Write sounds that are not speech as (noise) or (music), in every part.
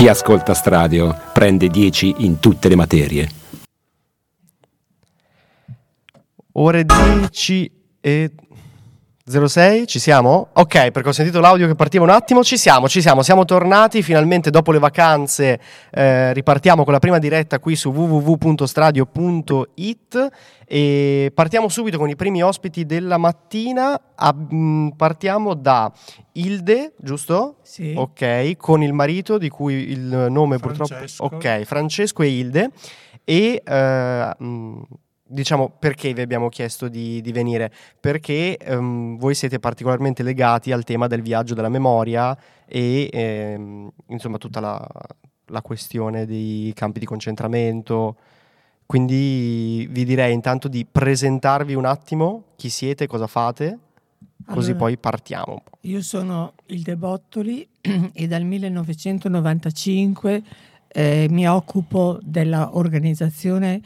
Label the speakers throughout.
Speaker 1: Chi ascolta Stradio prende 10 in tutte le materie.
Speaker 2: Ore 10 e 06, ci siamo? Ok, perché ho sentito l'audio che partiva un attimo, ci siamo, ci siamo, siamo tornati finalmente dopo le vacanze, eh, ripartiamo con la prima diretta qui su www.stradio.it e partiamo subito con i primi ospiti della mattina, Ab- mm, partiamo da Ilde, giusto?
Speaker 3: Sì.
Speaker 2: Ok, con il marito di cui il nome
Speaker 4: Francesco.
Speaker 2: purtroppo... Ok, Francesco e Ilde e... eh, mm, diciamo perché vi abbiamo chiesto di, di venire perché ehm, voi siete particolarmente legati al tema del viaggio della memoria e ehm, insomma tutta la, la questione dei campi di concentramento quindi vi direi intanto di presentarvi un attimo chi siete, cosa fate così
Speaker 3: Allora,
Speaker 2: poi partiamo un po'.
Speaker 3: Io sono Ilde Bottoli (clears throat) e dal 1995 eh, mi occupo dell'organizzazione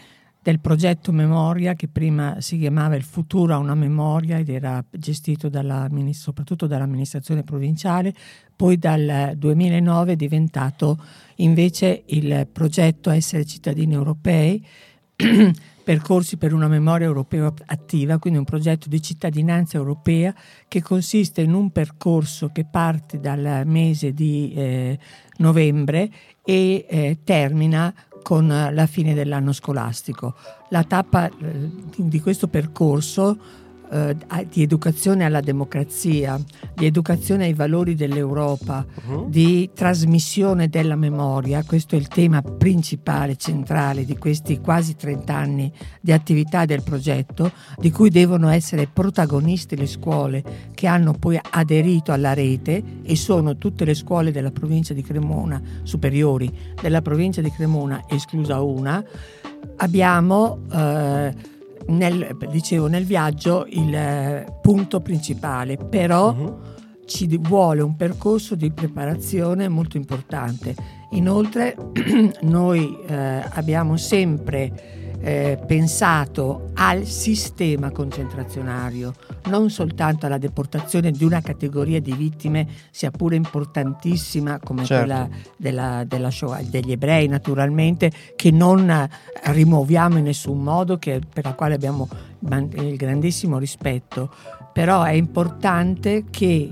Speaker 3: del progetto Memoria che prima si chiamava Il futuro a una memoria ed era gestito dalla, soprattutto dall'amministrazione provinciale, poi dal 2009 è diventato invece il progetto Essere cittadini europei (clears throat) percorsi per una memoria europea attiva, quindi un progetto di cittadinanza europea che consiste in un percorso che parte dal mese di eh, novembre e eh, termina con la fine dell'anno scolastico. La tappa eh, di questo percorso eh, di educazione alla democrazia, di educazione ai valori dell'Europa,
Speaker 2: Mhm.
Speaker 3: di trasmissione della memoria, questo è il tema principale, centrale di questi quasi 30 anni di attività del progetto, di cui devono essere protagoniste le scuole che hanno poi aderito alla rete e sono tutte le scuole della provincia di Cremona, superiori della provincia di Cremona, esclusa una, abbiamo... eh, nel, dicevo, nel viaggio il eh, punto principale, però
Speaker 2: Mhm.
Speaker 3: ci vuole un percorso di preparazione molto importante. Inoltre (clears throat) noi eh, abbiamo sempre eh, pensato al sistema concentrazionario, non soltanto alla deportazione di una categoria di vittime, sia pure importantissima come
Speaker 2: Certo.
Speaker 3: quella della, della Shoah, degli ebrei naturalmente, che non eh, rimuoviamo in nessun modo, che- per la quale abbiamo il grandissimo rispetto, però è importante che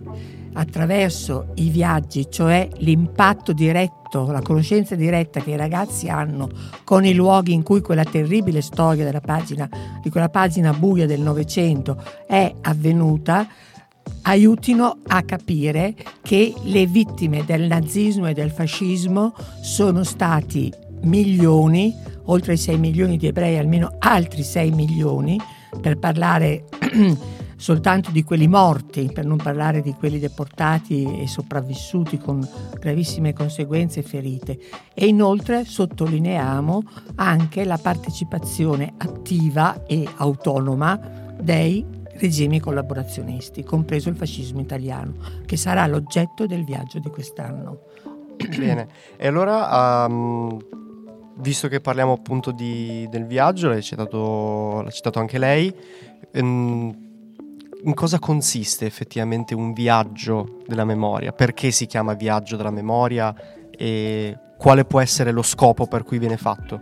Speaker 3: attraverso i viaggi, cioè l'impatto diretto, la conoscenza diretta che i ragazzi hanno con i luoghi in cui quella terribile storia pagina, di quella pagina buia del Novecento è avvenuta, aiutino a capire che le vittime del nazismo e del fascismo sono stati milioni, oltre ai 6 milioni di ebrei, almeno altri 6 milioni, per parlare (clears throat) soltanto di quelli morti, per non parlare di quelli deportati e sopravvissuti con gravissime conseguenze e ferite. E inoltre sottolineiamo anche la partecipazione attiva e autonoma dei regimi collaborazionisti, compreso il fascismo italiano, che sarà l'oggetto del viaggio di quest'anno.
Speaker 2: Bene, e allora, ehm, visto che parliamo appunto di- del viaggio, l'hai citato, l'ha citato anche lei, ehm, in cosa consiste effettivamente un viaggio della memoria? Perché si chiama viaggio della memoria e quale può essere lo scopo per cui viene fatto?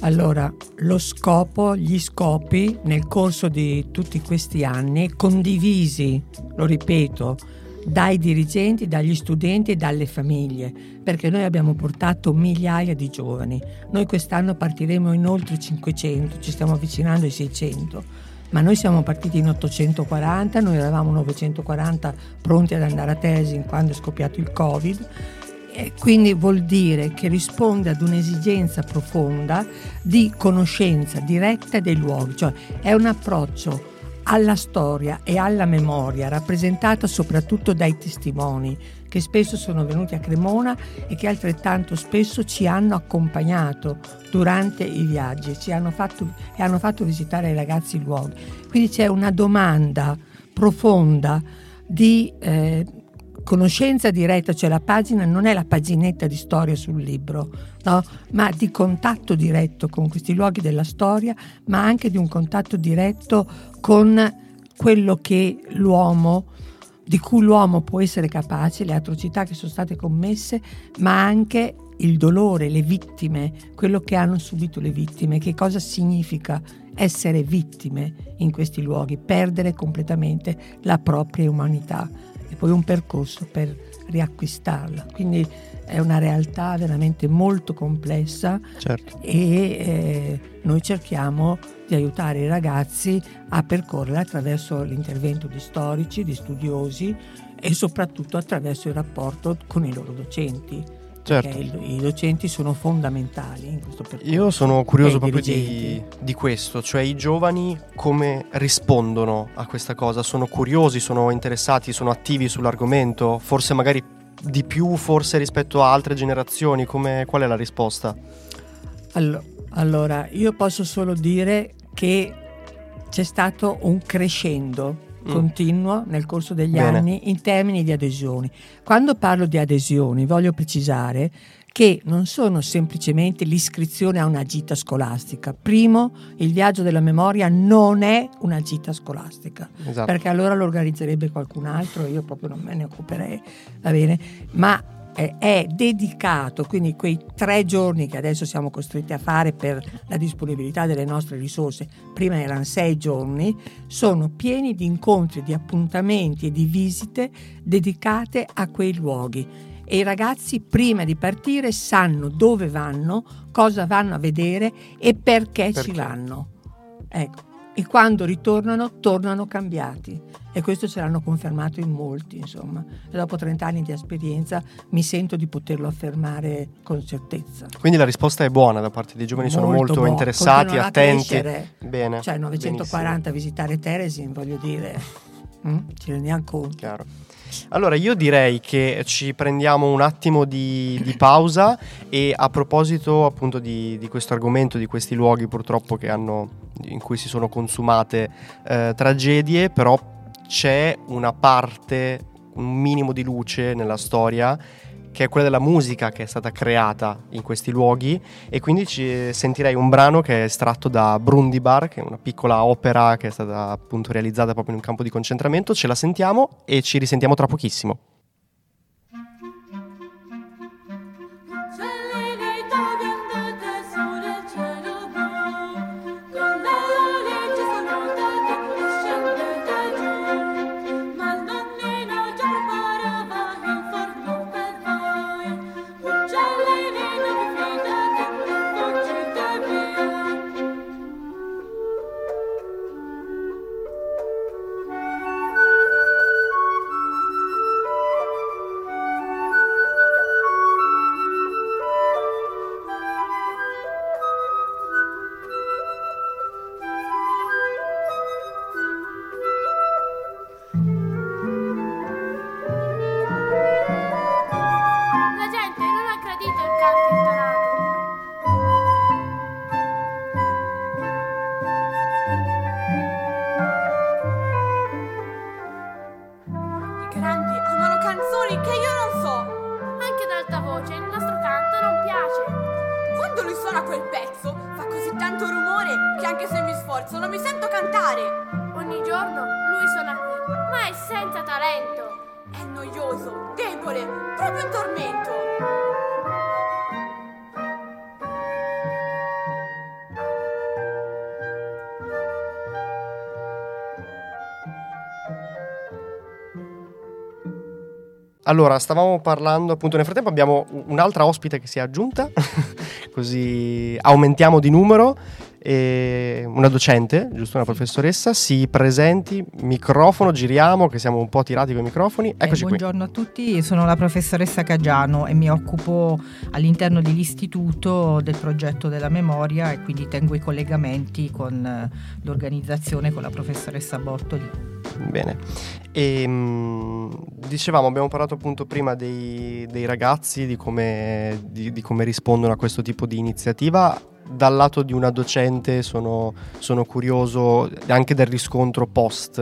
Speaker 3: Allora, lo scopo, gli scopi nel corso di tutti questi anni, condivisi, lo ripeto, dai dirigenti, dagli studenti e dalle famiglie, perché noi abbiamo portato migliaia di giovani. Noi quest'anno partiremo in oltre 500, ci stiamo avvicinando ai 600, ma noi siamo partiti in 840, noi eravamo 940 pronti ad andare a tesi quando è scoppiato il Covid. Quindi vuol dire che risponde ad un'esigenza profonda di conoscenza diretta dei luoghi, cioè è un approccio alla storia e alla memoria rappresentata soprattutto dai testimoni che spesso sono venuti a Cremona e che altrettanto spesso ci hanno accompagnato durante i viaggi ci hanno fatto, e hanno fatto visitare ai ragazzi i luoghi. Quindi c'è una domanda profonda di eh, conoscenza diretta, cioè la pagina non è la paginetta di storia sul libro, no? ma di contatto diretto con questi luoghi della storia, ma anche di un contatto diretto con quello che l'uomo di cui l'uomo può essere capace, le atrocità che sono state commesse, ma anche il dolore, le vittime, quello che hanno subito le vittime, che cosa significa essere vittime in questi luoghi, perdere completamente la propria umanità e poi un percorso per riacquistarla. Quindi è una realtà veramente molto complessa
Speaker 2: certo.
Speaker 3: e eh, noi cerchiamo di aiutare i ragazzi a percorrere attraverso l'intervento di storici, di studiosi e soprattutto attraverso il rapporto con i loro docenti.
Speaker 2: Certo.
Speaker 3: I, I, docenti sono fondamentali in questo percorso.
Speaker 2: Io sono curioso proprio di, di, questo, cioè i giovani come rispondono a questa cosa? Sono curiosi, sono interessati, sono attivi sull'argomento? Forse magari di più, forse rispetto a altre generazioni? Come, qual è la risposta?
Speaker 3: Allora, allora, io posso solo dire che c'è stato un crescendo mm. continuo nel corso degli Bene. anni in termini di adesioni. Quando parlo di adesioni voglio precisare che non sono semplicemente l'iscrizione a una gita scolastica. Primo, il viaggio della memoria non è una gita scolastica, esatto. perché allora lo organizzerebbe qualcun altro io proprio non me ne occuperei, va bene? Ma è dedicato, quindi quei tre giorni che adesso siamo costretti a fare per la disponibilità delle nostre risorse, prima erano sei giorni, sono pieni di incontri, di appuntamenti e di visite dedicate a quei luoghi. E i ragazzi prima di partire sanno dove vanno, cosa vanno a vedere e perché, perché? ci vanno. Ecco e quando ritornano tornano cambiati e questo ce l'hanno confermato in molti insomma e dopo 30 anni di esperienza mi sento di poterlo affermare con certezza
Speaker 2: quindi la risposta è buona da parte dei giovani molto sono molto buona. interessati attenti
Speaker 3: bene cioè 940 benissimo. visitare Teresin voglio dire mm? ci rendiamo conto
Speaker 2: Chiaro. Allora io direi che ci prendiamo un attimo di, di pausa e a proposito appunto di, di, questo argomento, di questi luoghi purtroppo hanno, in cui si sono consumate eh, tragedie, però c'è una parte, un minimo di luce nella storia che è quella della musica che è stata creata in questi luoghi e quindi ci sentirei un brano che è estratto da Brundibar, che è una piccola opera che è stata appunto realizzata proprio in un campo di concentramento, ce la sentiamo e ci risentiamo tra pochissimo. Allora, stavamo parlando appunto, nel frattempo abbiamo un'altra ospite che si è aggiunta, (laughs) così aumentiamo di numero. Una docente, giusto una professoressa, si presenti, microfono, giriamo, che siamo un po' tirati con i microfoni.
Speaker 4: Eh,
Speaker 2: Eccoci
Speaker 4: eh, buongiorno qui. a tutti, sono la professoressa Caggiano e mi occupo all'interno dell'istituto del progetto della memoria e quindi tengo i collegamenti con eh, l'organizzazione con la professoressa Bottoli.
Speaker 2: Bene. E, ehm, dicevamo, abbiamo parlato appunto prima dei, dei ragazzi, di come, di, di come, rispondono a questo tipo di iniziativa. Dal lato di una docente sono, sono curioso anche del riscontro post.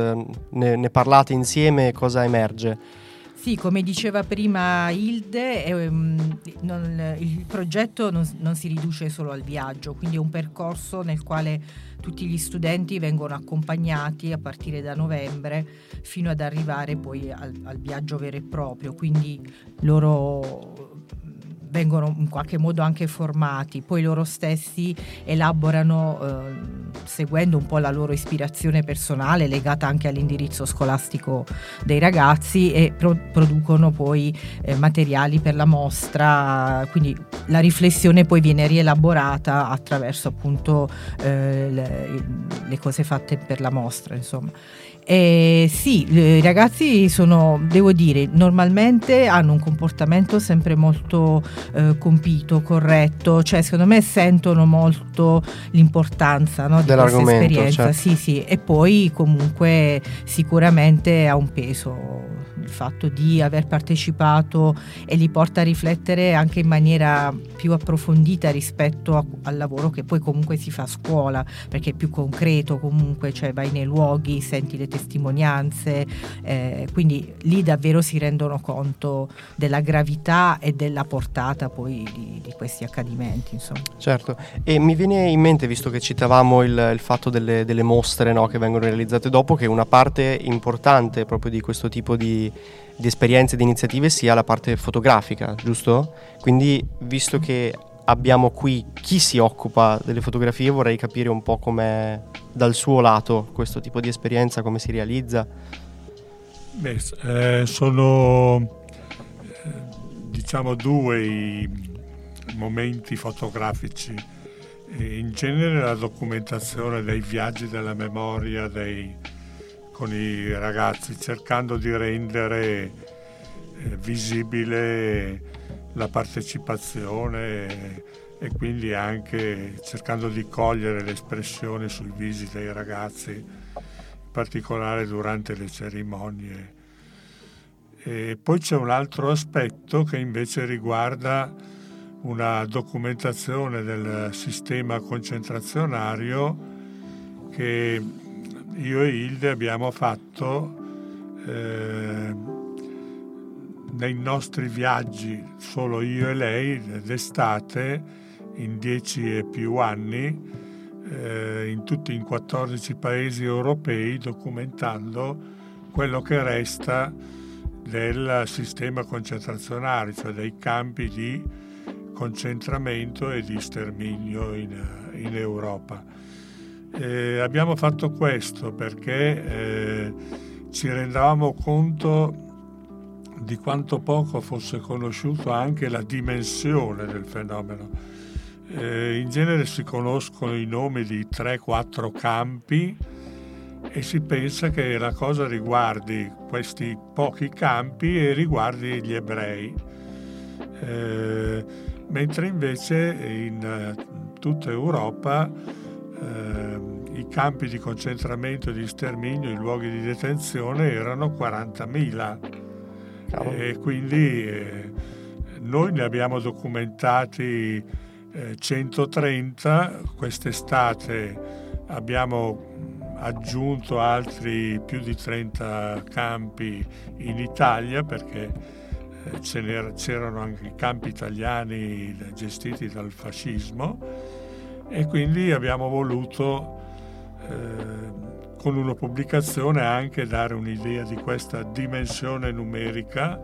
Speaker 2: Ne, ne parlate insieme? Cosa emerge?
Speaker 4: Sì, come diceva prima Hilde, eh, non, il progetto non, non, si riduce solo al viaggio, quindi è un percorso nel quale tutti gli studenti vengono accompagnati a partire da novembre fino ad arrivare poi al, al viaggio vero e proprio, quindi loro vengono in qualche modo anche formati, poi loro stessi elaborano, eh, seguendo un po' la loro ispirazione personale legata anche all'indirizzo scolastico dei ragazzi e pro- producono poi eh, materiali per la mostra, quindi la riflessione poi viene rielaborata attraverso appunto eh, le, le cose fatte per la mostra, insomma. Eh, sì, i ragazzi sono, devo dire, normalmente hanno un comportamento sempre molto eh, compito, corretto, cioè secondo me sentono molto l'importanza no, di questa esperienza. Certo. Sì, sì, e poi comunque sicuramente ha un peso il fatto di aver partecipato e li porta a riflettere anche in maniera più approfondita rispetto a, al lavoro che poi comunque si fa a scuola, perché è più concreto comunque, cioè vai nei luoghi, senti le testimonianze, eh, quindi lì davvero si rendono conto della gravità e della portata poi di, di questi accadimenti. Insomma.
Speaker 2: Certo, e mi viene in mente, visto che citavamo il, il fatto delle, delle mostre no, che vengono realizzate dopo, che una parte importante proprio di questo tipo di, di esperienze, di iniziative sia la parte fotografica, giusto? Quindi, visto che abbiamo qui chi si occupa delle fotografie, vorrei capire un po' com'è dal suo lato questo tipo di esperienza, come si realizza.
Speaker 5: Beh, eh, sono eh, diciamo due i momenti fotografici. In genere la documentazione dei viaggi della memoria dei, con i ragazzi, cercando di rendere eh, visibile la partecipazione e quindi anche cercando di cogliere le espressioni sui visi dei ragazzi, in particolare durante le cerimonie. E poi c'è un altro aspetto che invece riguarda una documentazione del sistema concentrazionario che io e Hilde abbiamo fatto eh, nei nostri viaggi, solo io e lei, d'estate, in dieci e più anni, eh, in tutti in 14 paesi europei, documentando quello che resta del sistema concentrazionale, cioè dei campi di concentramento e di sterminio in, in Europa. Eh, abbiamo fatto questo perché eh, ci rendavamo conto di quanto poco fosse conosciuto anche la dimensione del fenomeno. Eh, in genere si conoscono i nomi di 3-4 campi e si pensa che la cosa riguardi questi pochi campi e riguardi gli ebrei, eh, mentre invece in eh, tutta Europa eh, i campi di concentramento e di sterminio, i luoghi di detenzione erano 40.000 e quindi eh, noi ne abbiamo documentati eh, 130, quest'estate abbiamo aggiunto altri più di 30 campi in Italia perché eh, c'erano anche campi italiani gestiti dal fascismo e quindi abbiamo voluto eh, con una pubblicazione anche dare un'idea di questa dimensione numerica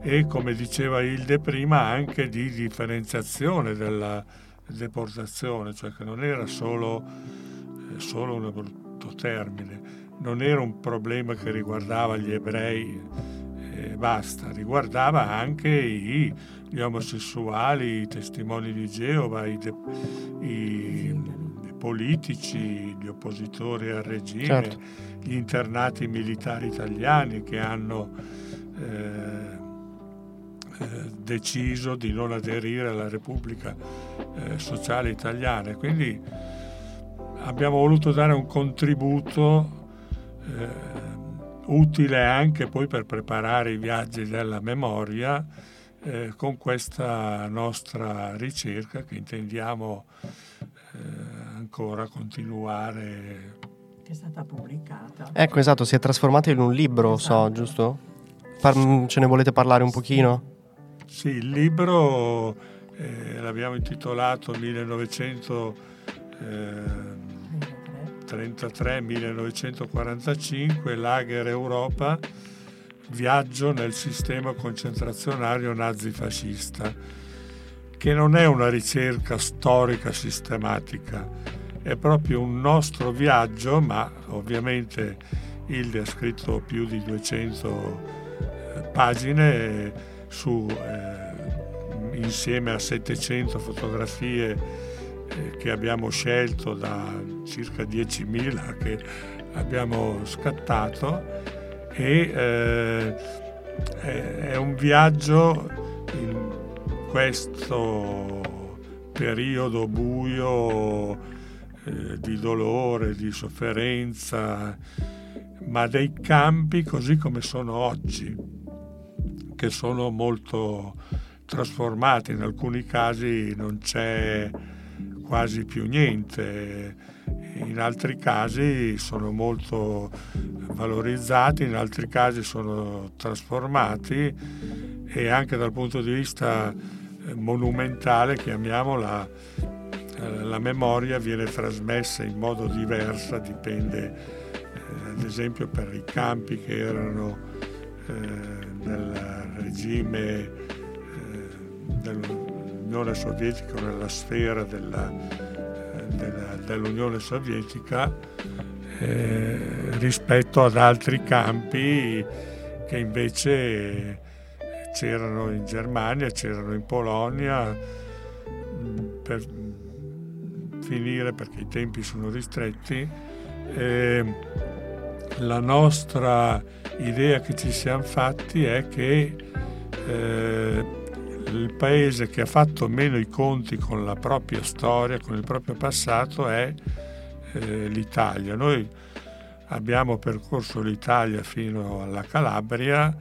Speaker 5: e come diceva Hilde prima anche di differenziazione della deportazione, cioè che non era solo, eh, solo un brutto termine, non era un problema che riguardava gli ebrei e basta, riguardava anche i, gli omosessuali, i testimoni di Geova, i, i politici, gli oppositori al regime, certo. gli internati militari italiani che hanno eh, eh, deciso di non aderire alla Repubblica eh, Sociale Italiana. Quindi abbiamo voluto dare un contributo eh, utile anche poi per preparare i viaggi della memoria eh, con questa nostra ricerca che intendiamo eh, ancora continuare.
Speaker 3: Che è stata pubblicata.
Speaker 2: Ecco, esatto, si è trasformato in un libro, esatto. so, giusto? par- ce ne volete parlare un pochino?
Speaker 5: Sì, il libro eh, l'abbiamo intitolato 1933-1945, Lager Europa, viaggio nel sistema concentrazionario nazifascista, che non è una ricerca storica sistematica, è proprio un nostro viaggio, ma ovviamente Hilde ha scritto più di 200 eh, pagine su, eh, insieme a 700 fotografie che abbiamo scelto da circa 10.000 che abbiamo scattato e eh, è un viaggio in questo periodo buio eh, di dolore, di sofferenza, ma dei campi così come sono oggi, che sono molto trasformati, in alcuni casi non c'è quasi più niente, in altri casi sono molto valorizzati, in altri casi sono trasformati e anche dal punto di vista eh, monumentale, chiamiamola, eh, la memoria viene trasmessa in modo diverso, dipende ad esempio per i campi che erano eh, nel regime eh, dell'Unione Sovietica, nella sfera della, della, dell'Unione Sovietica, eh, rispetto ad altri campi che invece c'erano in Germania, c'erano in Polonia, per finire perché i tempi sono ristretti. Eh, la nostra idea che ci siamo fatti è che eh, il paese che ha fatto meno i conti con la propria storia, con il proprio passato, è eh, l'Italia. Noi abbiamo percorso l'Italia fino alla Calabria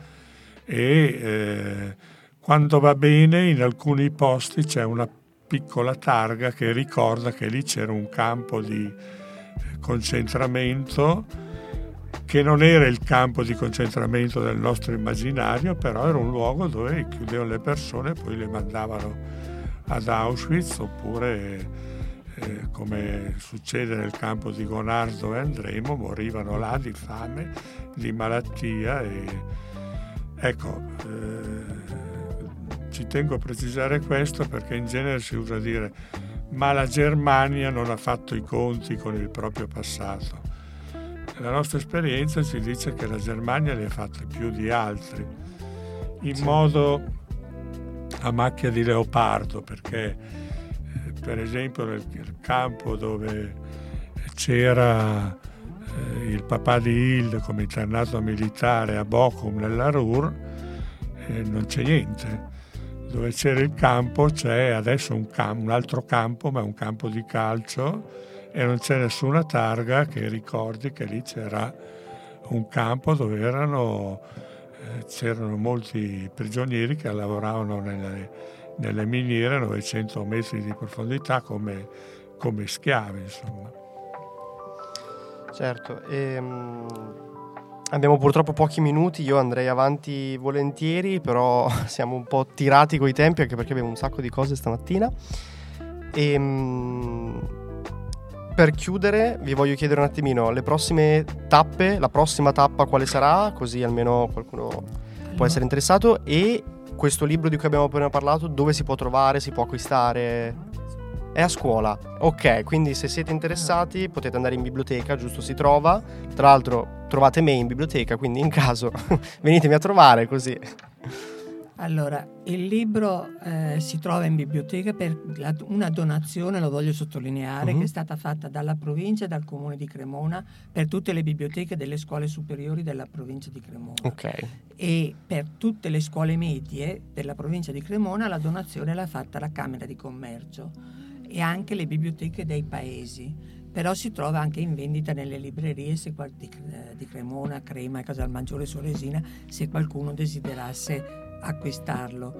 Speaker 5: e eh, quando va bene in alcuni posti c'è una piccola targa che ricorda che lì c'era un campo di concentramento che non era il campo di concentramento del nostro immaginario, però era un luogo dove chiudevano le persone e poi le mandavano ad Auschwitz oppure eh, come succede nel campo di Gonars dove andremo, morivano là di fame, di malattia e ecco, eh, ci tengo a precisare questo perché in genere si usa dire ma la Germania non ha fatto i conti con il proprio passato la nostra esperienza ci dice che la Germania le ha fatte più di altri, in sì. modo a macchia di leopardo, perché eh, per esempio nel campo dove c'era eh, il papà di Hilde come internato militare a Bochum nella Ruhr, eh, non c'è niente. Dove c'era il campo c'è adesso un, campo, un altro campo, ma è un campo di calcio e non c'è nessuna targa che ricordi che lì c'era un campo dove erano, eh, c'erano molti prigionieri che lavoravano nelle, nelle, miniere a 900 metri di profondità come, come schiavi. Insomma.
Speaker 2: Certo, ehm, abbiamo purtroppo pochi minuti, io andrei avanti volentieri, però (laughs) siamo un po' tirati coi tempi anche perché abbiamo un sacco di cose stamattina. Ehm, per chiudere vi voglio chiedere un attimino le prossime tappe, la prossima tappa quale sarà, così almeno qualcuno può essere interessato e questo libro di cui abbiamo appena parlato dove si può trovare, si può acquistare? È a scuola. Ok, quindi se siete interessati potete andare in biblioteca, giusto? Si trova. Tra l'altro trovate me in biblioteca, quindi in caso (laughs) venitemi a trovare così.
Speaker 3: Allora, il libro eh, si trova in biblioteca per la, una donazione, lo voglio sottolineare, uh-huh. che è stata fatta dalla provincia e dal comune di Cremona per tutte le biblioteche delle scuole superiori della provincia di Cremona.
Speaker 2: Okay.
Speaker 3: E per tutte le scuole medie della provincia di Cremona la donazione l'ha fatta la Camera di Commercio e anche le biblioteche dei paesi però si trova anche in vendita nelle librerie di, di Cremona, Crema, Casalmaggiore, Soresina, se qualcuno desiderasse acquistarlo.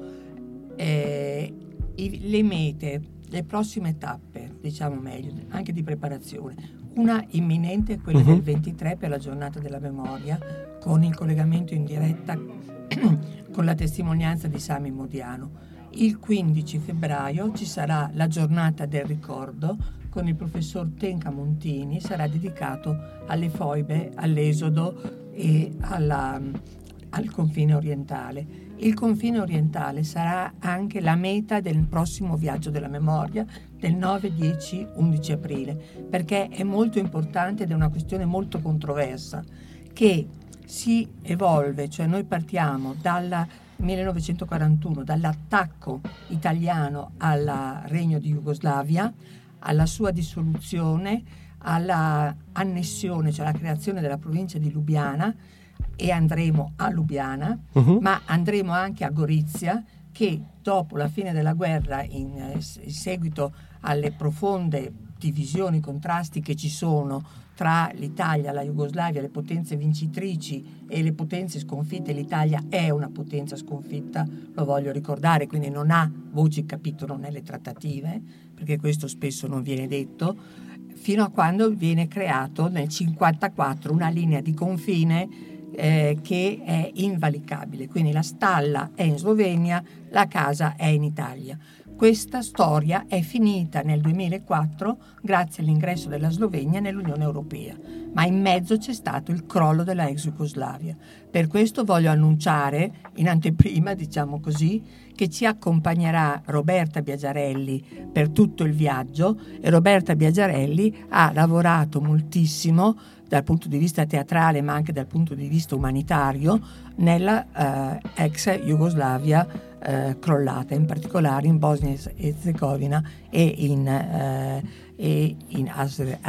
Speaker 3: Eh, i, le mete, le prossime tappe, diciamo meglio, anche di preparazione. Una imminente è quella uh-huh. del 23 per la giornata della memoria, con il collegamento in diretta (clears throat) con la testimonianza di Sami Modiano. Il 15 febbraio ci sarà la giornata del ricordo con il professor Tenca Montini, sarà dedicato alle foibe, all'esodo e alla, al confine orientale. Il confine orientale sarà anche la meta del prossimo viaggio della memoria del 9, 10, 11 aprile, perché è molto importante ed è una questione molto controversa che si evolve, cioè noi partiamo dal 1941, dall'attacco italiano al regno di Jugoslavia, alla sua dissoluzione, alla annessione, cioè alla creazione della provincia di Lubiana e andremo a Lubiana, uh-huh. ma andremo anche a Gorizia che dopo la fine della guerra, in, in seguito alle profonde divisioni, contrasti che ci sono tra l'Italia, la Jugoslavia, le potenze vincitrici e le potenze sconfitte, l'Italia è una potenza sconfitta, lo voglio ricordare, quindi non ha voce capitolo nelle trattative, perché questo spesso non viene detto, fino a quando viene creato nel 1954 una linea di confine eh, che è invalicabile, quindi la stalla è in Slovenia, la casa è in Italia. Questa storia è finita nel 2004 grazie all'ingresso della Slovenia nell'Unione Europea, ma in mezzo c'è stato il crollo della ex Jugoslavia. Per questo voglio annunciare, in anteprima diciamo così, che ci accompagnerà Roberta Biagiarelli per tutto il viaggio e Roberta Biagiarelli ha lavorato moltissimo dal punto di vista teatrale ma anche dal punto di vista umanitario nella eh, ex Jugoslavia eh, crollata, in particolare in Bosnia e Herzegovina e in, eh, e in Asre.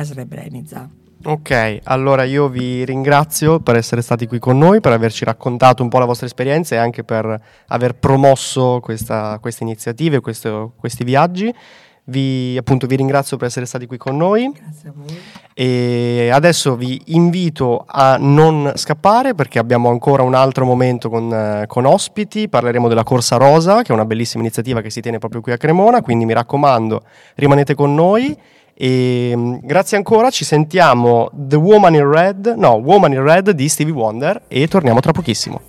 Speaker 2: Ok, allora io vi ringrazio per essere stati qui con noi, per averci raccontato un po' la vostra esperienza e anche per aver promosso questa, queste iniziative, questo, questi viaggi. Vi, appunto, vi ringrazio per essere stati qui con noi.
Speaker 3: Grazie a voi.
Speaker 2: E adesso vi invito a non scappare perché abbiamo ancora un altro momento con, eh, con, ospiti. Parleremo della Corsa Rosa, che è una bellissima iniziativa che si tiene proprio qui a Cremona. Quindi mi raccomando, rimanete con noi. E mm, grazie ancora, ci sentiamo The Woman in Red, no, Woman in Red di Stevie Wonder e torniamo tra pochissimo.